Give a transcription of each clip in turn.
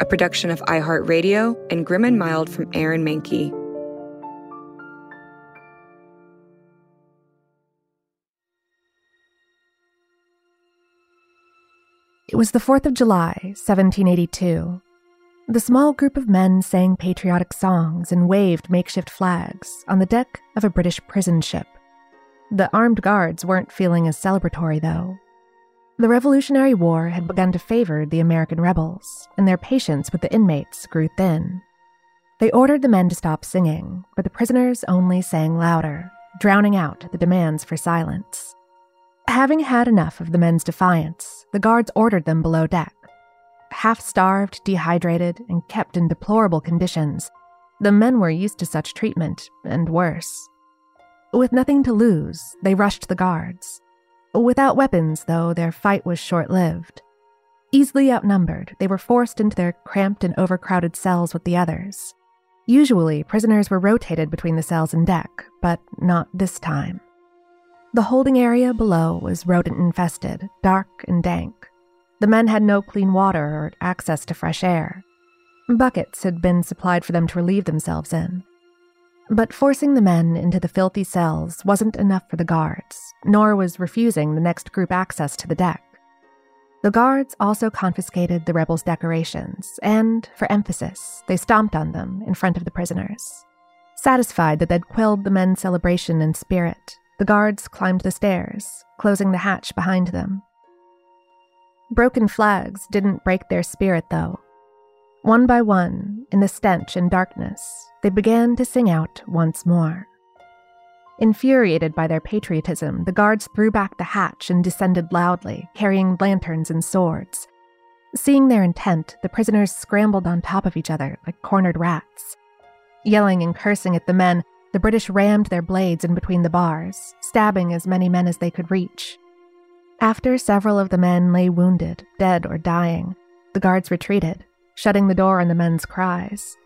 a production of iHeartRadio and Grim and Mild from Aaron Mahnke. It was the 4th of July, 1782. The small group of men sang patriotic songs and waved makeshift flags on the deck of a British prison ship. The armed guards weren't feeling as celebratory, though. The Revolutionary War had begun to favor the American rebels, and their patience with the inmates grew thin. They ordered the men to stop singing, but the prisoners only sang louder, drowning out the demands for silence. Having had enough of the men's defiance, the guards ordered them below deck. Half starved, dehydrated, and kept in deplorable conditions, the men were used to such treatment, and worse. With nothing to lose, they rushed the guards. Without weapons, though, their fight was short lived. Easily outnumbered, they were forced into their cramped and overcrowded cells with the others. Usually, prisoners were rotated between the cells and deck, but not this time. The holding area below was rodent infested, dark and dank. The men had no clean water or access to fresh air. Buckets had been supplied for them to relieve themselves in. But forcing the men into the filthy cells wasn't enough for the guards, nor was refusing the next group access to the deck. The guards also confiscated the rebels' decorations, and, for emphasis, they stomped on them in front of the prisoners. Satisfied that they'd quelled the men's celebration and spirit, the guards climbed the stairs, closing the hatch behind them. Broken flags didn't break their spirit, though, one by one, in the stench and darkness, they began to sing out once more. Infuriated by their patriotism, the guards threw back the hatch and descended loudly, carrying lanterns and swords. Seeing their intent, the prisoners scrambled on top of each other like cornered rats. Yelling and cursing at the men, the British rammed their blades in between the bars, stabbing as many men as they could reach. After several of the men lay wounded, dead, or dying, the guards retreated, shutting the door on the men's cries.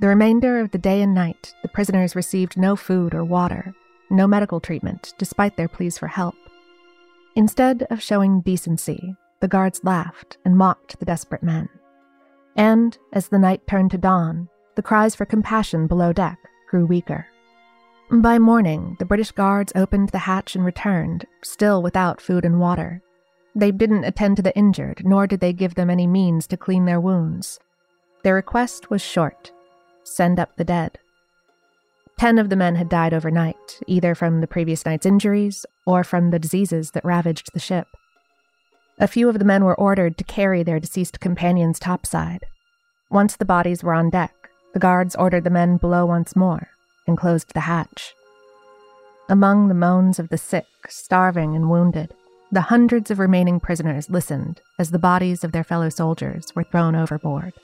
The remainder of the day and night, the prisoners received no food or water, no medical treatment, despite their pleas for help. Instead of showing decency, the guards laughed and mocked the desperate men. And, as the night turned to dawn, the cries for compassion below deck grew weaker. By morning, the British guards opened the hatch and returned, still without food and water. They didn't attend to the injured, nor did they give them any means to clean their wounds. Their request was short send up the dead. Ten of the men had died overnight, either from the previous night's injuries or from the diseases that ravaged the ship. A few of the men were ordered to carry their deceased companions topside. Once the bodies were on deck, the guards ordered the men below once more and closed the hatch. Among the moans of the sick, starving, and wounded, the hundreds of remaining prisoners listened as the bodies of their fellow soldiers were thrown overboard.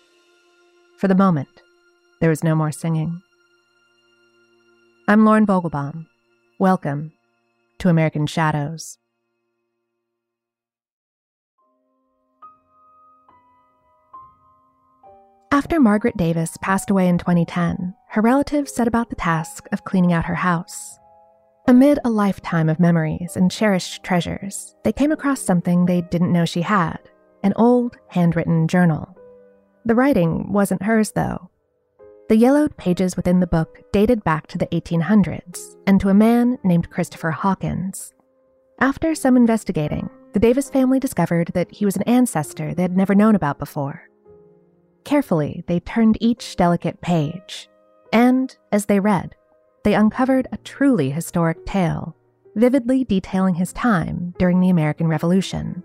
For the moment, there was no more singing. I'm Lauren Vogelbaum. Welcome to American Shadows. After Margaret Davis passed away in 2010, her relatives set about the task of cleaning out her house. Amid a lifetime of memories and cherished treasures, they came across something they didn't know she had an old, handwritten journal. The writing wasn't hers, though. The yellowed pages within the book dated back to the 1800s and to a man named Christopher Hawkins. After some investigating, the Davis family discovered that he was an ancestor they had never known about before. Carefully, they turned each delicate page, and as they read, they uncovered a truly historic tale, vividly detailing his time during the American Revolution.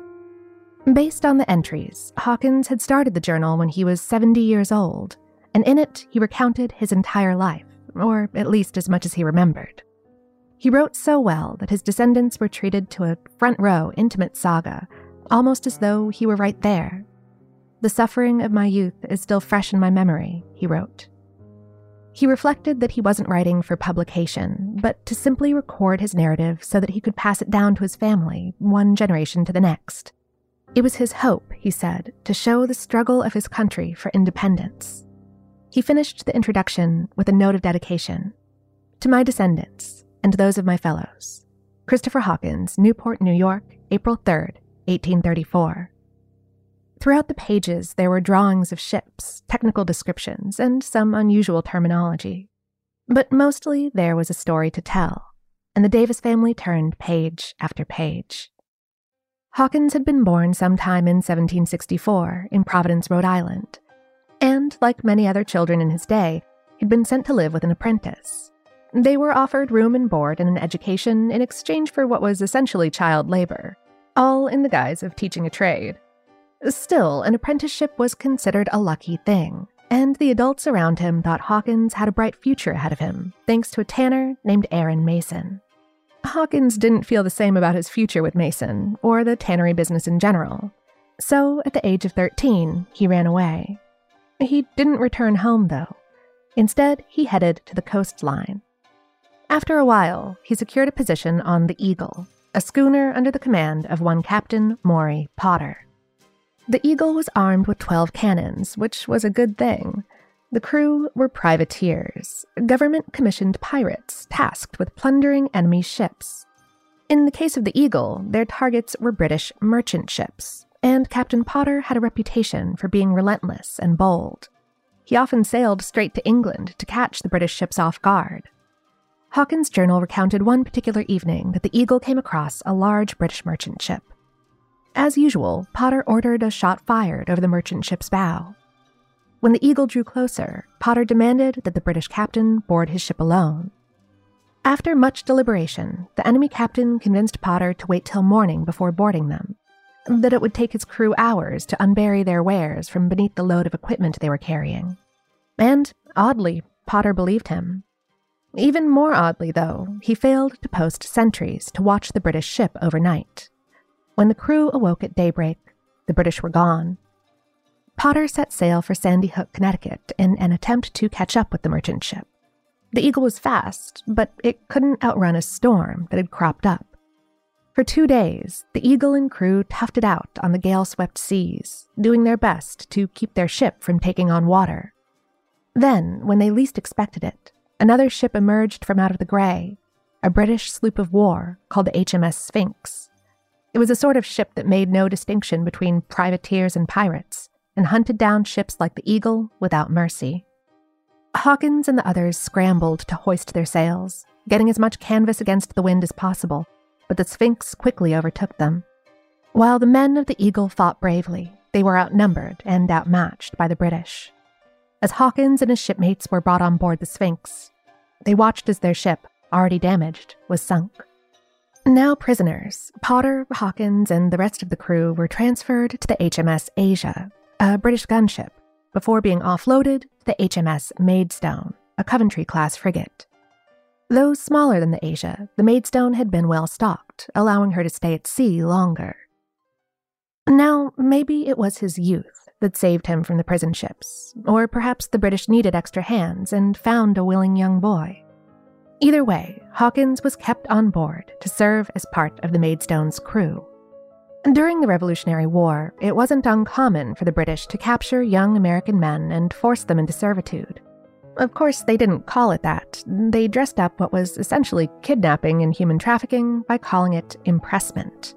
Based on the entries, Hawkins had started the journal when he was 70 years old and in it he recounted his entire life, or at least as much as he remembered. He wrote so well that his descendants were treated to a front row, intimate saga, almost as though he were right there. The suffering of my youth is still fresh in my memory, he wrote. He reflected that he wasn't writing for publication, but to simply record his narrative so that he could pass it down to his family, one generation to the next. It was his hope, he said, to show the struggle of his country for independence. He finished the introduction with a note of dedication To my descendants and those of my fellows. Christopher Hawkins, Newport, New York, April 3rd, 1834. Throughout the pages, there were drawings of ships, technical descriptions, and some unusual terminology. But mostly there was a story to tell, and the Davis family turned page after page. Hawkins had been born sometime in 1764 in Providence, Rhode Island, and, like many other children in his day, he'd been sent to live with an apprentice. They were offered room and board and an education in exchange for what was essentially child labor, all in the guise of teaching a trade. Still, an apprenticeship was considered a lucky thing, and the adults around him thought Hawkins had a bright future ahead of him, thanks to a tanner named Aaron Mason. Hawkins didn't feel the same about his future with Mason, or the tannery business in general. So, at the age of 13, he ran away. He didn't return home, though. Instead, he headed to the coastline. After a while, he secured a position on the Eagle, a schooner under the command of one Captain Maury Potter. The Eagle was armed with 12 cannons, which was a good thing. The crew were privateers, government commissioned pirates tasked with plundering enemy ships. In the case of the Eagle, their targets were British merchant ships, and Captain Potter had a reputation for being relentless and bold. He often sailed straight to England to catch the British ships off guard. Hawkins' journal recounted one particular evening that the Eagle came across a large British merchant ship. As usual, Potter ordered a shot fired over the merchant ship's bow. When the Eagle drew closer, Potter demanded that the British captain board his ship alone. After much deliberation, the enemy captain convinced Potter to wait till morning before boarding them, that it would take his crew hours to unbury their wares from beneath the load of equipment they were carrying. And, oddly, Potter believed him. Even more oddly, though, he failed to post sentries to watch the British ship overnight. When the crew awoke at daybreak, the British were gone. Potter set sail for Sandy Hook, Connecticut, in an attempt to catch up with the merchant ship. The Eagle was fast, but it couldn't outrun a storm that had cropped up. For two days, the Eagle and crew toughed it out on the gale swept seas, doing their best to keep their ship from taking on water. Then, when they least expected it, another ship emerged from out of the gray, a British sloop of war called the HMS Sphinx. It was a sort of ship that made no distinction between privateers and pirates, and hunted down ships like the Eagle without mercy. Hawkins and the others scrambled to hoist their sails, getting as much canvas against the wind as possible, but the Sphinx quickly overtook them. While the men of the Eagle fought bravely, they were outnumbered and outmatched by the British. As Hawkins and his shipmates were brought on board the Sphinx, they watched as their ship, already damaged, was sunk. Now prisoners, Potter, Hawkins, and the rest of the crew were transferred to the HMS Asia, a British gunship, before being offloaded to the HMS Maidstone, a Coventry class frigate. Though smaller than the Asia, the Maidstone had been well stocked, allowing her to stay at sea longer. Now, maybe it was his youth that saved him from the prison ships, or perhaps the British needed extra hands and found a willing young boy. Either way, Hawkins was kept on board to serve as part of the Maidstone's crew. During the Revolutionary War, it wasn't uncommon for the British to capture young American men and force them into servitude. Of course, they didn't call it that. They dressed up what was essentially kidnapping and human trafficking by calling it impressment.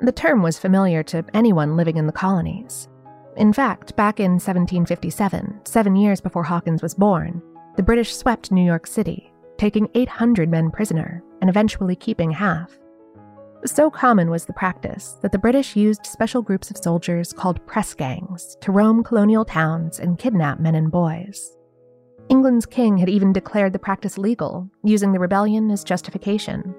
The term was familiar to anyone living in the colonies. In fact, back in 1757, seven years before Hawkins was born, the British swept New York City taking 800 men prisoner and eventually keeping half. So common was the practice that the British used special groups of soldiers called press gangs to roam colonial towns and kidnap men and boys. England's king had even declared the practice legal, using the rebellion as justification.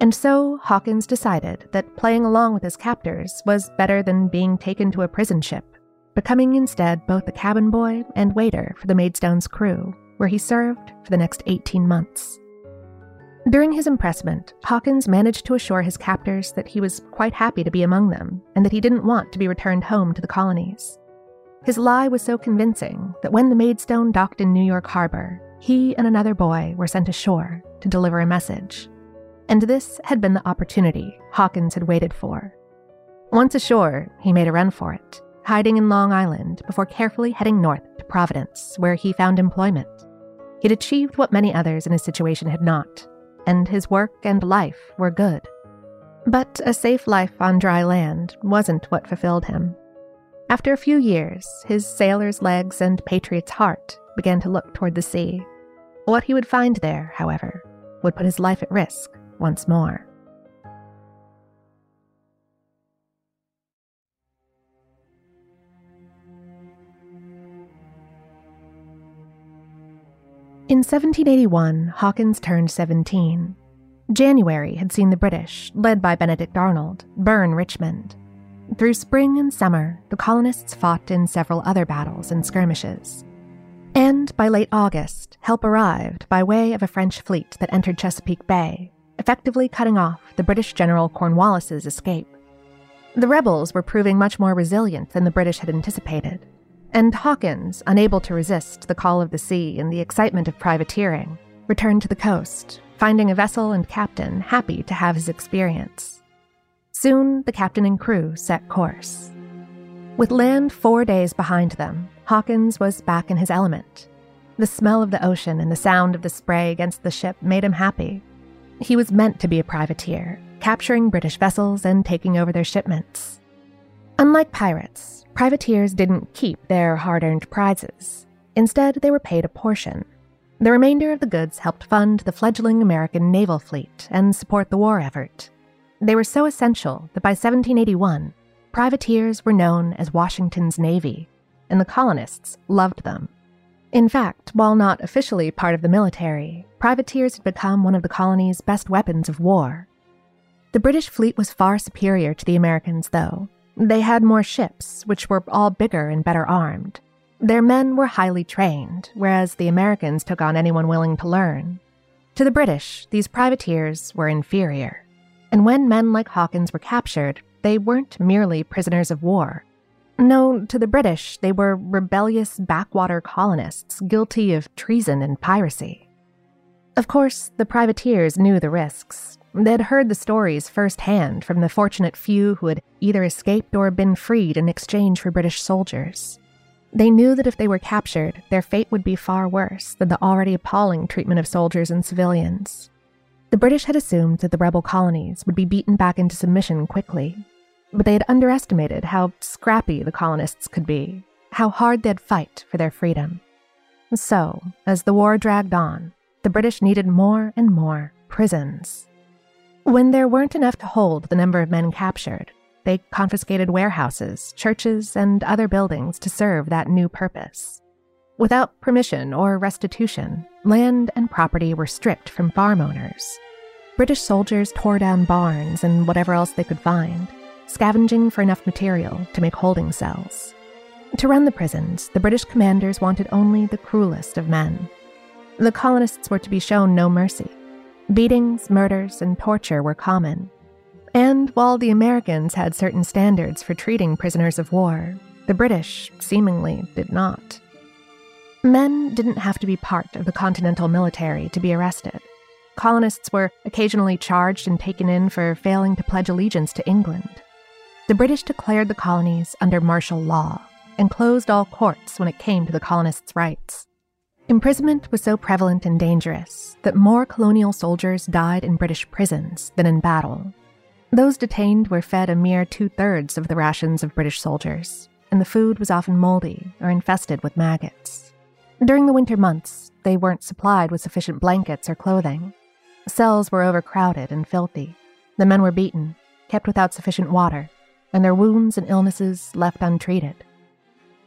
And so Hawkins decided that playing along with his captors was better than being taken to a prison ship, becoming instead both a cabin boy and waiter for the Maidstone's crew, where he served for the next 18 months. During his impressment, Hawkins managed to assure his captors that he was quite happy to be among them and that he didn't want to be returned home to the colonies. His lie was so convincing that when the Maidstone docked in New York Harbor, he and another boy were sent ashore to deliver a message. And this had been the opportunity Hawkins had waited for. Once ashore, he made a run for it, hiding in Long Island before carefully heading north to Providence, where he found employment. He'd achieved what many others in his situation had not and his work and life were good. But a safe life on dry land wasn't what fulfilled him. After a few years, his sailor's legs and patriot's heart began to look toward the sea. What he would find there, however, would put his life at risk once more. In 1781, Hawkins turned 17. January had seen the British, led by Benedict Arnold, burn Richmond. Through spring and summer, the colonists fought in several other battles and skirmishes. And by late August, help arrived by way of a French fleet that entered Chesapeake Bay, effectively cutting off the British General Cornwallis's escape. The rebels were proving much more resilient than the British had anticipated, and Hawkins, unable to resist the call of the sea and the excitement of privateering, returned to the coast, finding a vessel and captain happy to have his experience. Soon, the captain and crew set course. With land four days behind them, Hawkins was back in his element. The smell of the ocean and the sound of the spray against the ship made him happy. He was meant to be a privateer, capturing British vessels and taking over their shipments. Unlike pirates, privateers didn't keep their hard earned prizes. Instead, they were paid a portion. The remainder of the goods helped fund the fledgling American naval fleet and support the war effort. They were so essential that by 1781, privateers were known as Washington's Navy, and the colonists loved them. In fact, while not officially part of the military, privateers had become one of the colony's best weapons of war. The British fleet was far superior to the Americans, though, they had more ships, which were all bigger and better armed. Their men were highly trained, whereas the Americans took on anyone willing to learn. To the British, these privateers were inferior. And when men like Hawkins were captured, they weren't merely prisoners of war. No, to the British, they were rebellious backwater colonists guilty of treason and piracy. Of course, the privateers knew the risks, They'd heard the stories firsthand from the fortunate few who had either escaped or been freed in exchange for British soldiers. They knew that if they were captured, their fate would be far worse than the already appalling treatment of soldiers and civilians. The British had assumed that the rebel colonies would be beaten back into submission quickly, but they had underestimated how scrappy the colonists could be, how hard they'd fight for their freedom. So, as the war dragged on, the British needed more and more prisons. When there weren't enough to hold the number of men captured, they confiscated warehouses, churches, and other buildings to serve that new purpose. Without permission or restitution, land and property were stripped from farm owners. British soldiers tore down barns and whatever else they could find, scavenging for enough material to make holding cells. To run the prisons, the British commanders wanted only the cruelest of men. The colonists were to be shown no mercy, Beatings, murders, and torture were common. And while the Americans had certain standards for treating prisoners of war, the British seemingly did not. Men didn't have to be part of the Continental military to be arrested. Colonists were occasionally charged and taken in for failing to pledge allegiance to England. The British declared the colonies under martial law and closed all courts when it came to the colonists' rights. Imprisonment was so prevalent and dangerous that more colonial soldiers died in British prisons than in battle. Those detained were fed a mere two thirds of the rations of British soldiers, and the food was often moldy or infested with maggots. During the winter months, they weren't supplied with sufficient blankets or clothing. Cells were overcrowded and filthy. The men were beaten, kept without sufficient water, and their wounds and illnesses left untreated.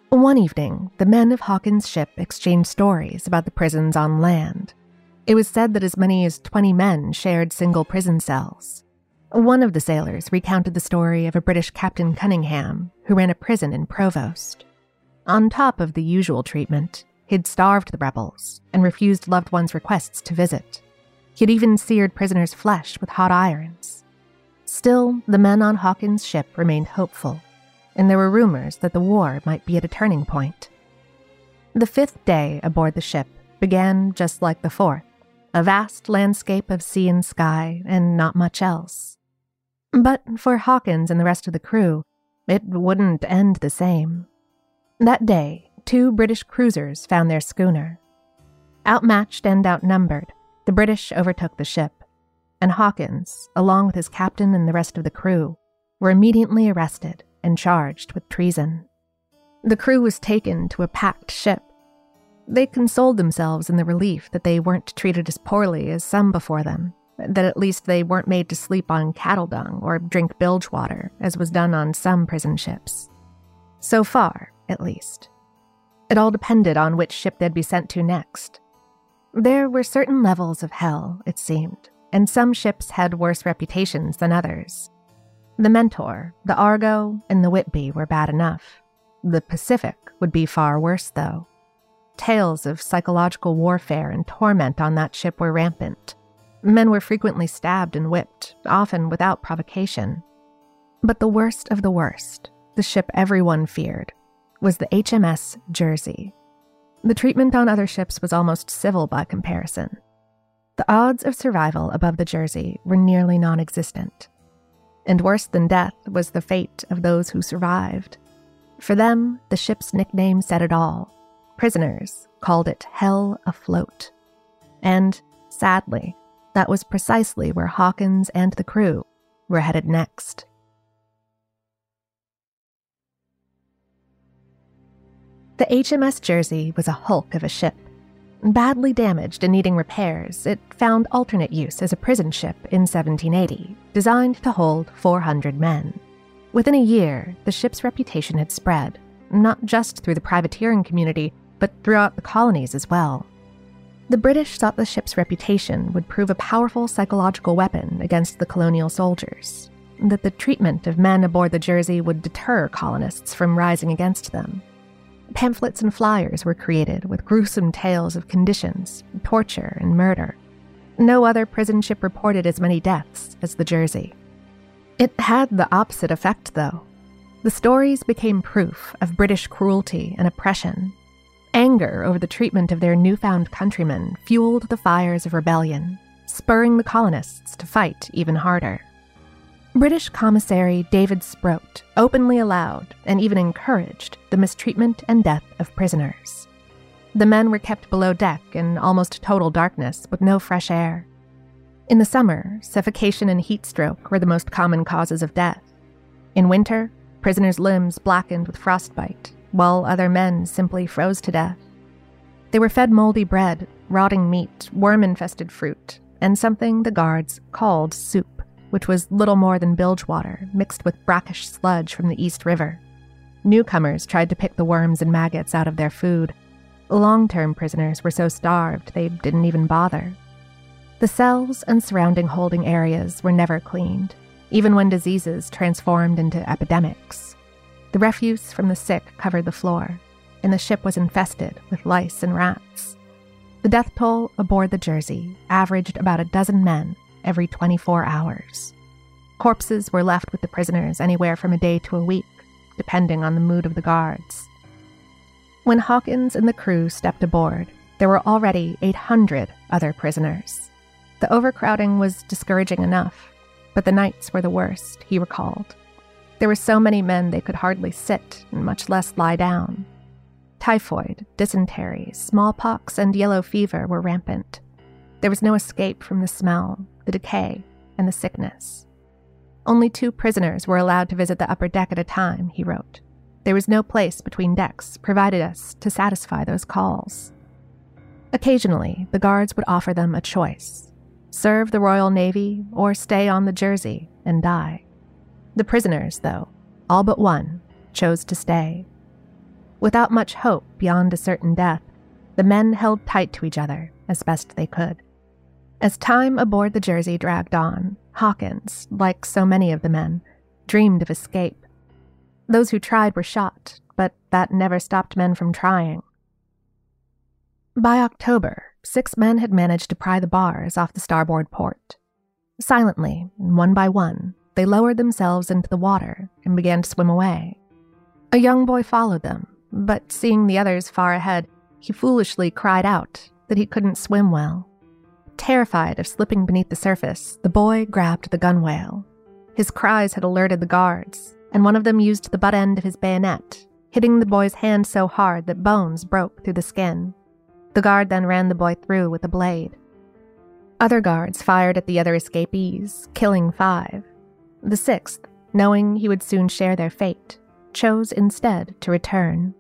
One evening, the men of Hawkins' ship exchanged stories about the prisons on land. It was said that as many as 20 men shared single prison cells. One of the sailors recounted the story of a British Captain Cunningham who ran a prison in Provost. On top of the usual treatment, he'd starved the rebels and refused loved ones' requests to visit. He'd even seared prisoners' flesh with hot irons. Still, the men on Hawkins' ship remained hopeful, and there were rumors that the war might be at a turning point. The fifth day aboard the ship began just like the fourth a vast landscape of sea and sky, and not much else. But for Hawkins and the rest of the crew, it wouldn't end the same. That day, two British cruisers found their schooner. Outmatched and outnumbered, the British overtook the ship, and Hawkins, along with his captain and the rest of the crew, were immediately arrested and charged with treason. The crew was taken to a packed ship they consoled themselves in the relief that they weren't treated as poorly as some before them, that at least they weren't made to sleep on cattle dung or drink bilge water, as was done on some prison ships. So far, at least. It all depended on which ship they'd be sent to next. There were certain levels of hell, it seemed, and some ships had worse reputations than others. The Mentor, the Argo, and the Whitby were bad enough. The Pacific would be far worse, though. Tales of psychological warfare and torment on that ship were rampant. Men were frequently stabbed and whipped, often without provocation. But the worst of the worst, the ship everyone feared, was the HMS Jersey. The treatment on other ships was almost civil by comparison. The odds of survival above the Jersey were nearly non existent. And worse than death was the fate of those who survived. For them, the ship's nickname said it all Prisoners called it Hell Afloat. And, sadly, that was precisely where Hawkins and the crew were headed next. The HMS Jersey was a hulk of a ship. Badly damaged and needing repairs, it found alternate use as a prison ship in 1780, designed to hold 400 men. Within a year, the ship's reputation had spread, not just through the privateering community, but throughout the colonies as well. The British thought the ship's reputation would prove a powerful psychological weapon against the colonial soldiers, that the treatment of men aboard the Jersey would deter colonists from rising against them. Pamphlets and flyers were created with gruesome tales of conditions, torture, and murder. No other prison ship reported as many deaths as the Jersey. It had the opposite effect, though. The stories became proof of British cruelty and oppression Anger over the treatment of their newfound countrymen fueled the fires of rebellion, spurring the colonists to fight even harder. British Commissary David Sproat openly allowed and even encouraged the mistreatment and death of prisoners. The men were kept below deck in almost total darkness with no fresh air. In the summer, suffocation and heat stroke were the most common causes of death. In winter, prisoners' limbs blackened with frostbite while other men simply froze to death. They were fed moldy bread, rotting meat, worm infested fruit, and something the guards called soup, which was little more than bilge water mixed with brackish sludge from the East River. Newcomers tried to pick the worms and maggots out of their food. Long term prisoners were so starved they didn't even bother. The cells and surrounding holding areas were never cleaned, even when diseases transformed into epidemics. The refuse from the sick covered the floor, and the ship was infested with lice and rats. The death toll aboard the Jersey averaged about a dozen men every 24 hours. Corpses were left with the prisoners anywhere from a day to a week, depending on the mood of the guards. When Hawkins and the crew stepped aboard, there were already 800 other prisoners. The overcrowding was discouraging enough, but the nights were the worst, he recalled. There were so many men they could hardly sit, and much less lie down. Typhoid, dysentery, smallpox, and yellow fever were rampant. There was no escape from the smell, the decay, and the sickness. Only two prisoners were allowed to visit the upper deck at a time, he wrote. There was no place between decks provided us to satisfy those calls. Occasionally, the guards would offer them a choice serve the Royal Navy or stay on the Jersey and die. The prisoners, though, all but one, chose to stay. Without much hope beyond a certain death, the men held tight to each other as best they could. As time aboard the Jersey dragged on, Hawkins, like so many of the men, dreamed of escape. Those who tried were shot, but that never stopped men from trying. By October, six men had managed to pry the bars off the starboard port. Silently, and one by one, they lowered themselves into the water and began to swim away. A young boy followed them, but seeing the others far ahead, he foolishly cried out that he couldn't swim well. Terrified of slipping beneath the surface, the boy grabbed the gunwale. His cries had alerted the guards, and one of them used the butt end of his bayonet, hitting the boy's hand so hard that bones broke through the skin. The guard then ran the boy through with a blade. Other guards fired at the other escapees, killing five. The sixth, knowing he would soon share their fate, chose instead to return.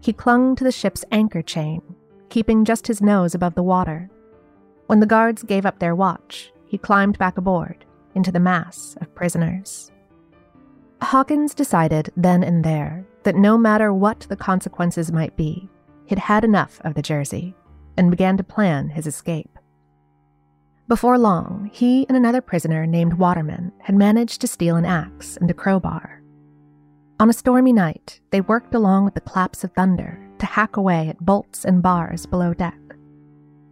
He clung to the ship's anchor chain, keeping just his nose above the water. When the guards gave up their watch, he climbed back aboard into the mass of prisoners. Hawkins decided then and there that no matter what the consequences might be, He'd had enough of the Jersey and began to plan his escape. Before long, he and another prisoner named Waterman had managed to steal an axe and a crowbar. On a stormy night, they worked along with the claps of thunder to hack away at bolts and bars below deck.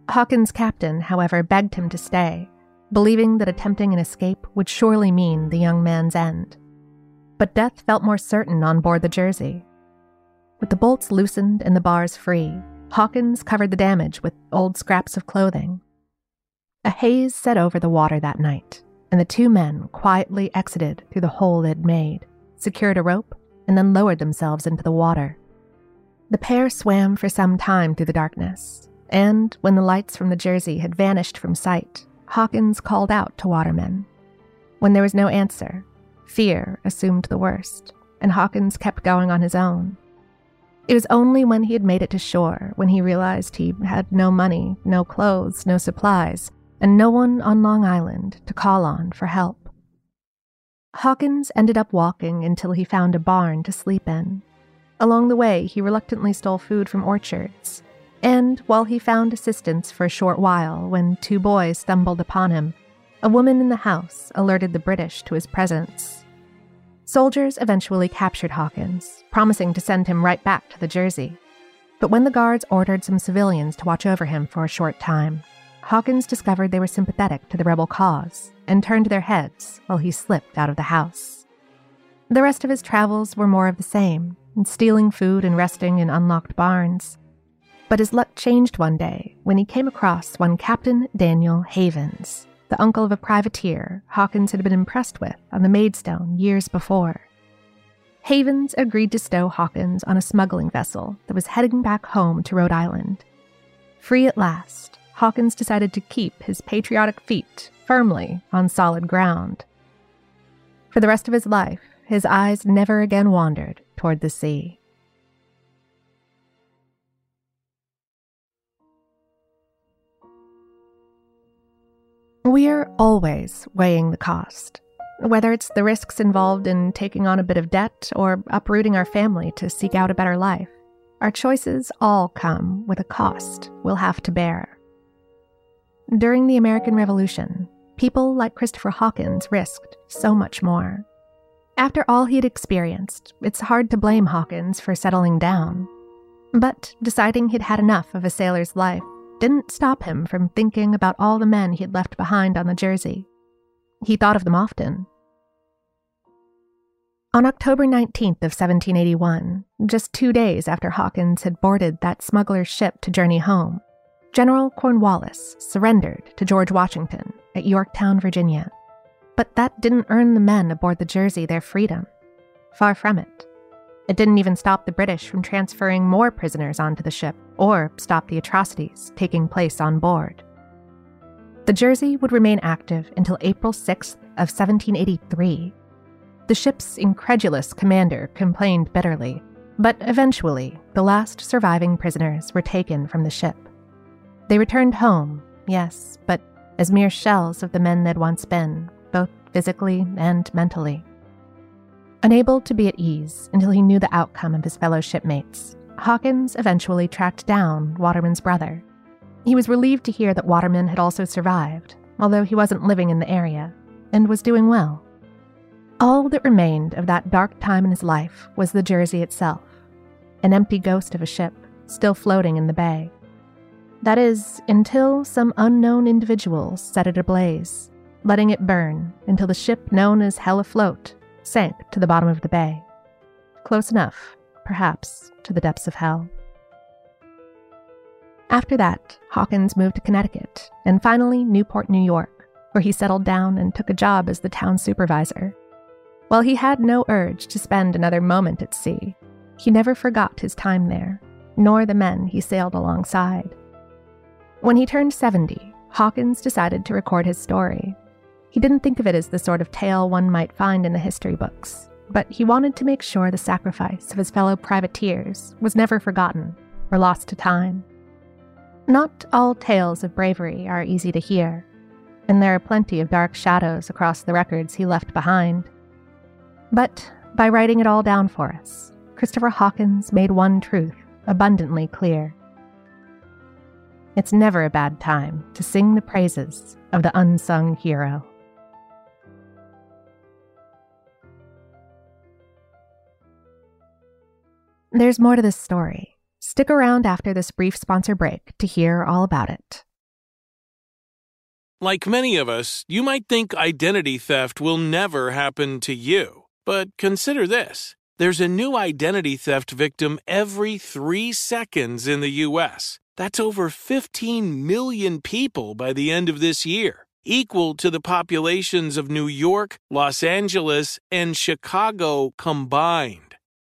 Hawkins' captain, however, begged him to stay, believing that attempting an escape would surely mean the young man's end. But death felt more certain on board the Jersey, with the bolts loosened and the bars free, Hawkins covered the damage with old scraps of clothing. A haze set over the water that night, and the two men quietly exited through the hole they'd made, secured a rope, and then lowered themselves into the water. The pair swam for some time through the darkness, and when the lights from the Jersey had vanished from sight, Hawkins called out to Waterman. When there was no answer, fear assumed the worst, and Hawkins kept going on his own, it was only when he had made it to shore when he realized he had no money, no clothes, no supplies, and no one on Long Island to call on for help. Hawkins ended up walking until he found a barn to sleep in. Along the way, he reluctantly stole food from orchards, and while he found assistance for a short while when two boys stumbled upon him, a woman in the house alerted the British to his presence. Soldiers eventually captured Hawkins, promising to send him right back to the Jersey. But when the guards ordered some civilians to watch over him for a short time, Hawkins discovered they were sympathetic to the rebel cause and turned their heads while he slipped out of the house. The rest of his travels were more of the same, stealing food and resting in unlocked barns. But his luck changed one day when he came across one Captain Daniel Havens, the uncle of a privateer Hawkins had been impressed with on the Maidstone years before. Havens agreed to stow Hawkins on a smuggling vessel that was heading back home to Rhode Island. Free at last, Hawkins decided to keep his patriotic feet firmly on solid ground. For the rest of his life, his eyes never again wandered toward the sea. We're always weighing the cost, whether it's the risks involved in taking on a bit of debt or uprooting our family to seek out a better life. Our choices all come with a cost we'll have to bear. During the American Revolution, people like Christopher Hawkins risked so much more. After all he'd experienced, it's hard to blame Hawkins for settling down. But deciding he'd had enough of a sailor's life didn't stop him from thinking about all the men he'd left behind on the Jersey. He thought of them often. On October 19th of 1781, just two days after Hawkins had boarded that smuggler's ship to journey home, General Cornwallis surrendered to George Washington at Yorktown, Virginia. But that didn't earn the men aboard the Jersey their freedom. Far from it. It didn't even stop the British from transferring more prisoners onto the ship or stop the atrocities taking place on board. The Jersey would remain active until April 6th of 1783. The ship's incredulous commander complained bitterly, but eventually the last surviving prisoners were taken from the ship. They returned home, yes, but as mere shells of the men they'd once been, both physically and mentally. Unable to be at ease until he knew the outcome of his fellow shipmates, Hawkins eventually tracked down Waterman's brother. He was relieved to hear that Waterman had also survived, although he wasn't living in the area, and was doing well. All that remained of that dark time in his life was the Jersey itself, an empty ghost of a ship, still floating in the bay. That is, until some unknown individuals set it ablaze, letting it burn until the ship known as Hell Afloat sank to the bottom of the bay. Close enough, perhaps, to the depths of hell. After that, Hawkins moved to Connecticut and finally Newport, New York, where he settled down and took a job as the town supervisor. While he had no urge to spend another moment at sea, he never forgot his time there, nor the men he sailed alongside. When he turned 70, Hawkins decided to record his story. He didn't think of it as the sort of tale one might find in the history books, but he wanted to make sure the sacrifice of his fellow privateers was never forgotten or lost to time. Not all tales of bravery are easy to hear, and there are plenty of dark shadows across the records he left behind. But by writing it all down for us, Christopher Hawkins made one truth abundantly clear. It's never a bad time to sing the praises of the unsung hero. There's more to this story. Stick around after this brief sponsor break to hear all about it. Like many of us, you might think identity theft will never happen to you. But consider this there's a new identity theft victim every three seconds in the U.S. That's over 15 million people by the end of this year, equal to the populations of New York, Los Angeles, and Chicago combined.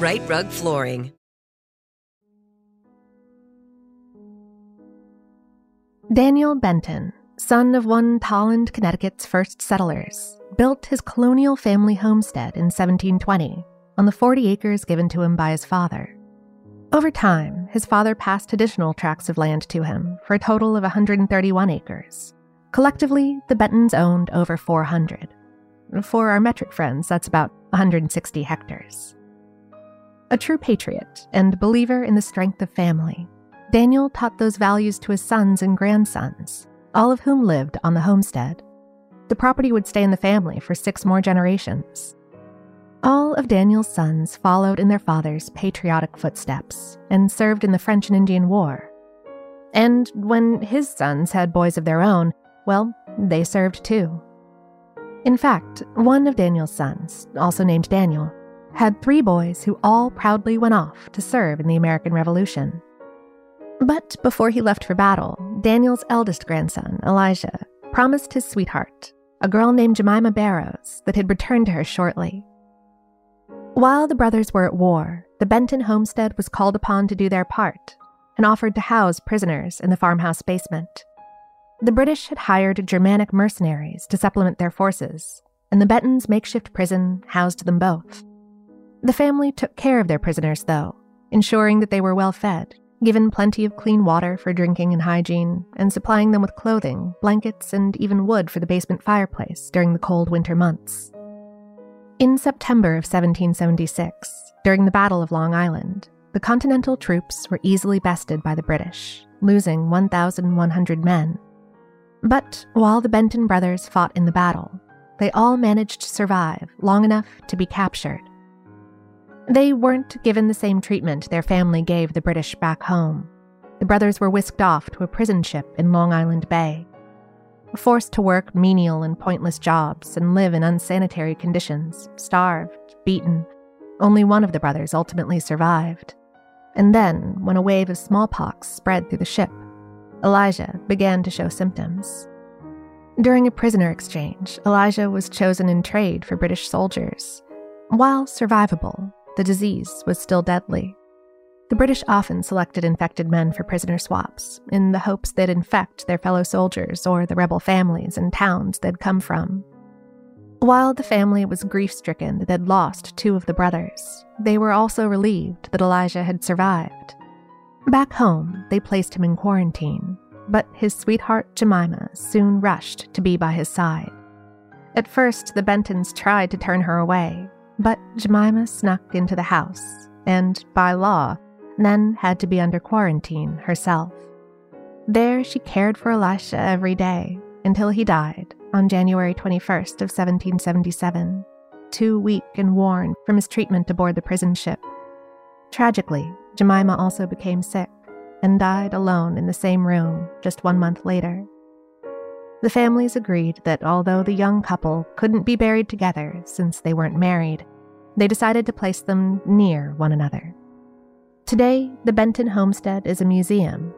Rite Rug Flooring. Daniel Benton, son of one Tolland, Connecticut's first settlers, built his colonial family homestead in 1720 on the 40 acres given to him by his father. Over time, his father passed additional tracts of land to him for a total of 131 acres. Collectively, the Bentons owned over 400. For our metric friends, that's about 160 hectares. A true patriot and believer in the strength of family, Daniel taught those values to his sons and grandsons, all of whom lived on the homestead the property would stay in the family for six more generations. All of Daniel's sons followed in their father's patriotic footsteps and served in the French and Indian War. And when his sons had boys of their own, well, they served too. In fact, one of Daniel's sons, also named Daniel, had three boys who all proudly went off to serve in the American Revolution. But before he left for battle, Daniel's eldest grandson, Elijah, promised his sweetheart, a girl named Jemima Barrows that had returned to her shortly. While the brothers were at war, the Benton homestead was called upon to do their part and offered to house prisoners in the farmhouse basement. The British had hired Germanic mercenaries to supplement their forces, and the Bentons' makeshift prison housed them both. The family took care of their prisoners, though, ensuring that they were well fed given plenty of clean water for drinking and hygiene, and supplying them with clothing, blankets, and even wood for the basement fireplace during the cold winter months. In September of 1776, during the Battle of Long Island, the Continental troops were easily bested by the British, losing 1,100 men. But while the Benton brothers fought in the battle, they all managed to survive long enough to be captured. They weren't given the same treatment their family gave the British back home. The brothers were whisked off to a prison ship in Long Island Bay. Forced to work menial and pointless jobs and live in unsanitary conditions, starved, beaten, only one of the brothers ultimately survived. And then, when a wave of smallpox spread through the ship, Elijah began to show symptoms. During a prisoner exchange, Elijah was chosen in trade for British soldiers. While survivable, the disease was still deadly. The British often selected infected men for prisoner swaps in the hopes they'd infect their fellow soldiers or the rebel families and towns they'd come from. While the family was grief stricken that they'd lost two of the brothers, they were also relieved that Elisha had survived. Back home, they placed him in quarantine, but his sweetheart Jemima soon rushed to be by his side. At first, the Bentons tried to turn her away, but Jemima snuck into the house and, by law, then had to be under quarantine herself. There, she cared for Elisha every day until he died on January 21st of 1777, too weak and worn from his treatment aboard the prison ship. Tragically, Jemima also became sick and died alone in the same room just one month later. The families agreed that although the young couple couldn't be buried together since they weren't married, they decided to place them near one another. Today, the Benton homestead is a museum.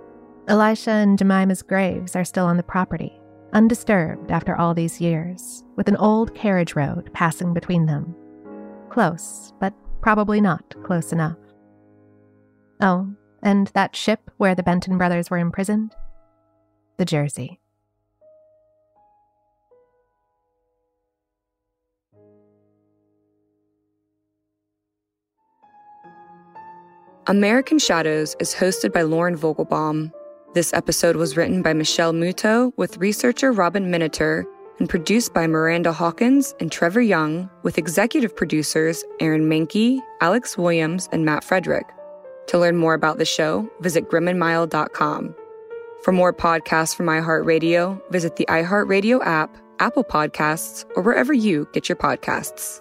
Elisha and Jemima's graves are still on the property, undisturbed after all these years, with an old carriage road passing between them. Close, but probably not close enough. Oh, and that ship where the Benton brothers were imprisoned? The Jersey. American Shadows is hosted by Lauren Vogelbaum. This episode was written by Michelle Muto with researcher Robin Miniter and produced by Miranda Hawkins and Trevor Young with executive producers Aaron Mahnke, Alex Williams, and Matt Frederick. To learn more about the show, visit grimandmild.com. For more podcasts from iHeartRadio, visit the iHeartRadio app, Apple Podcasts, or wherever you get your podcasts.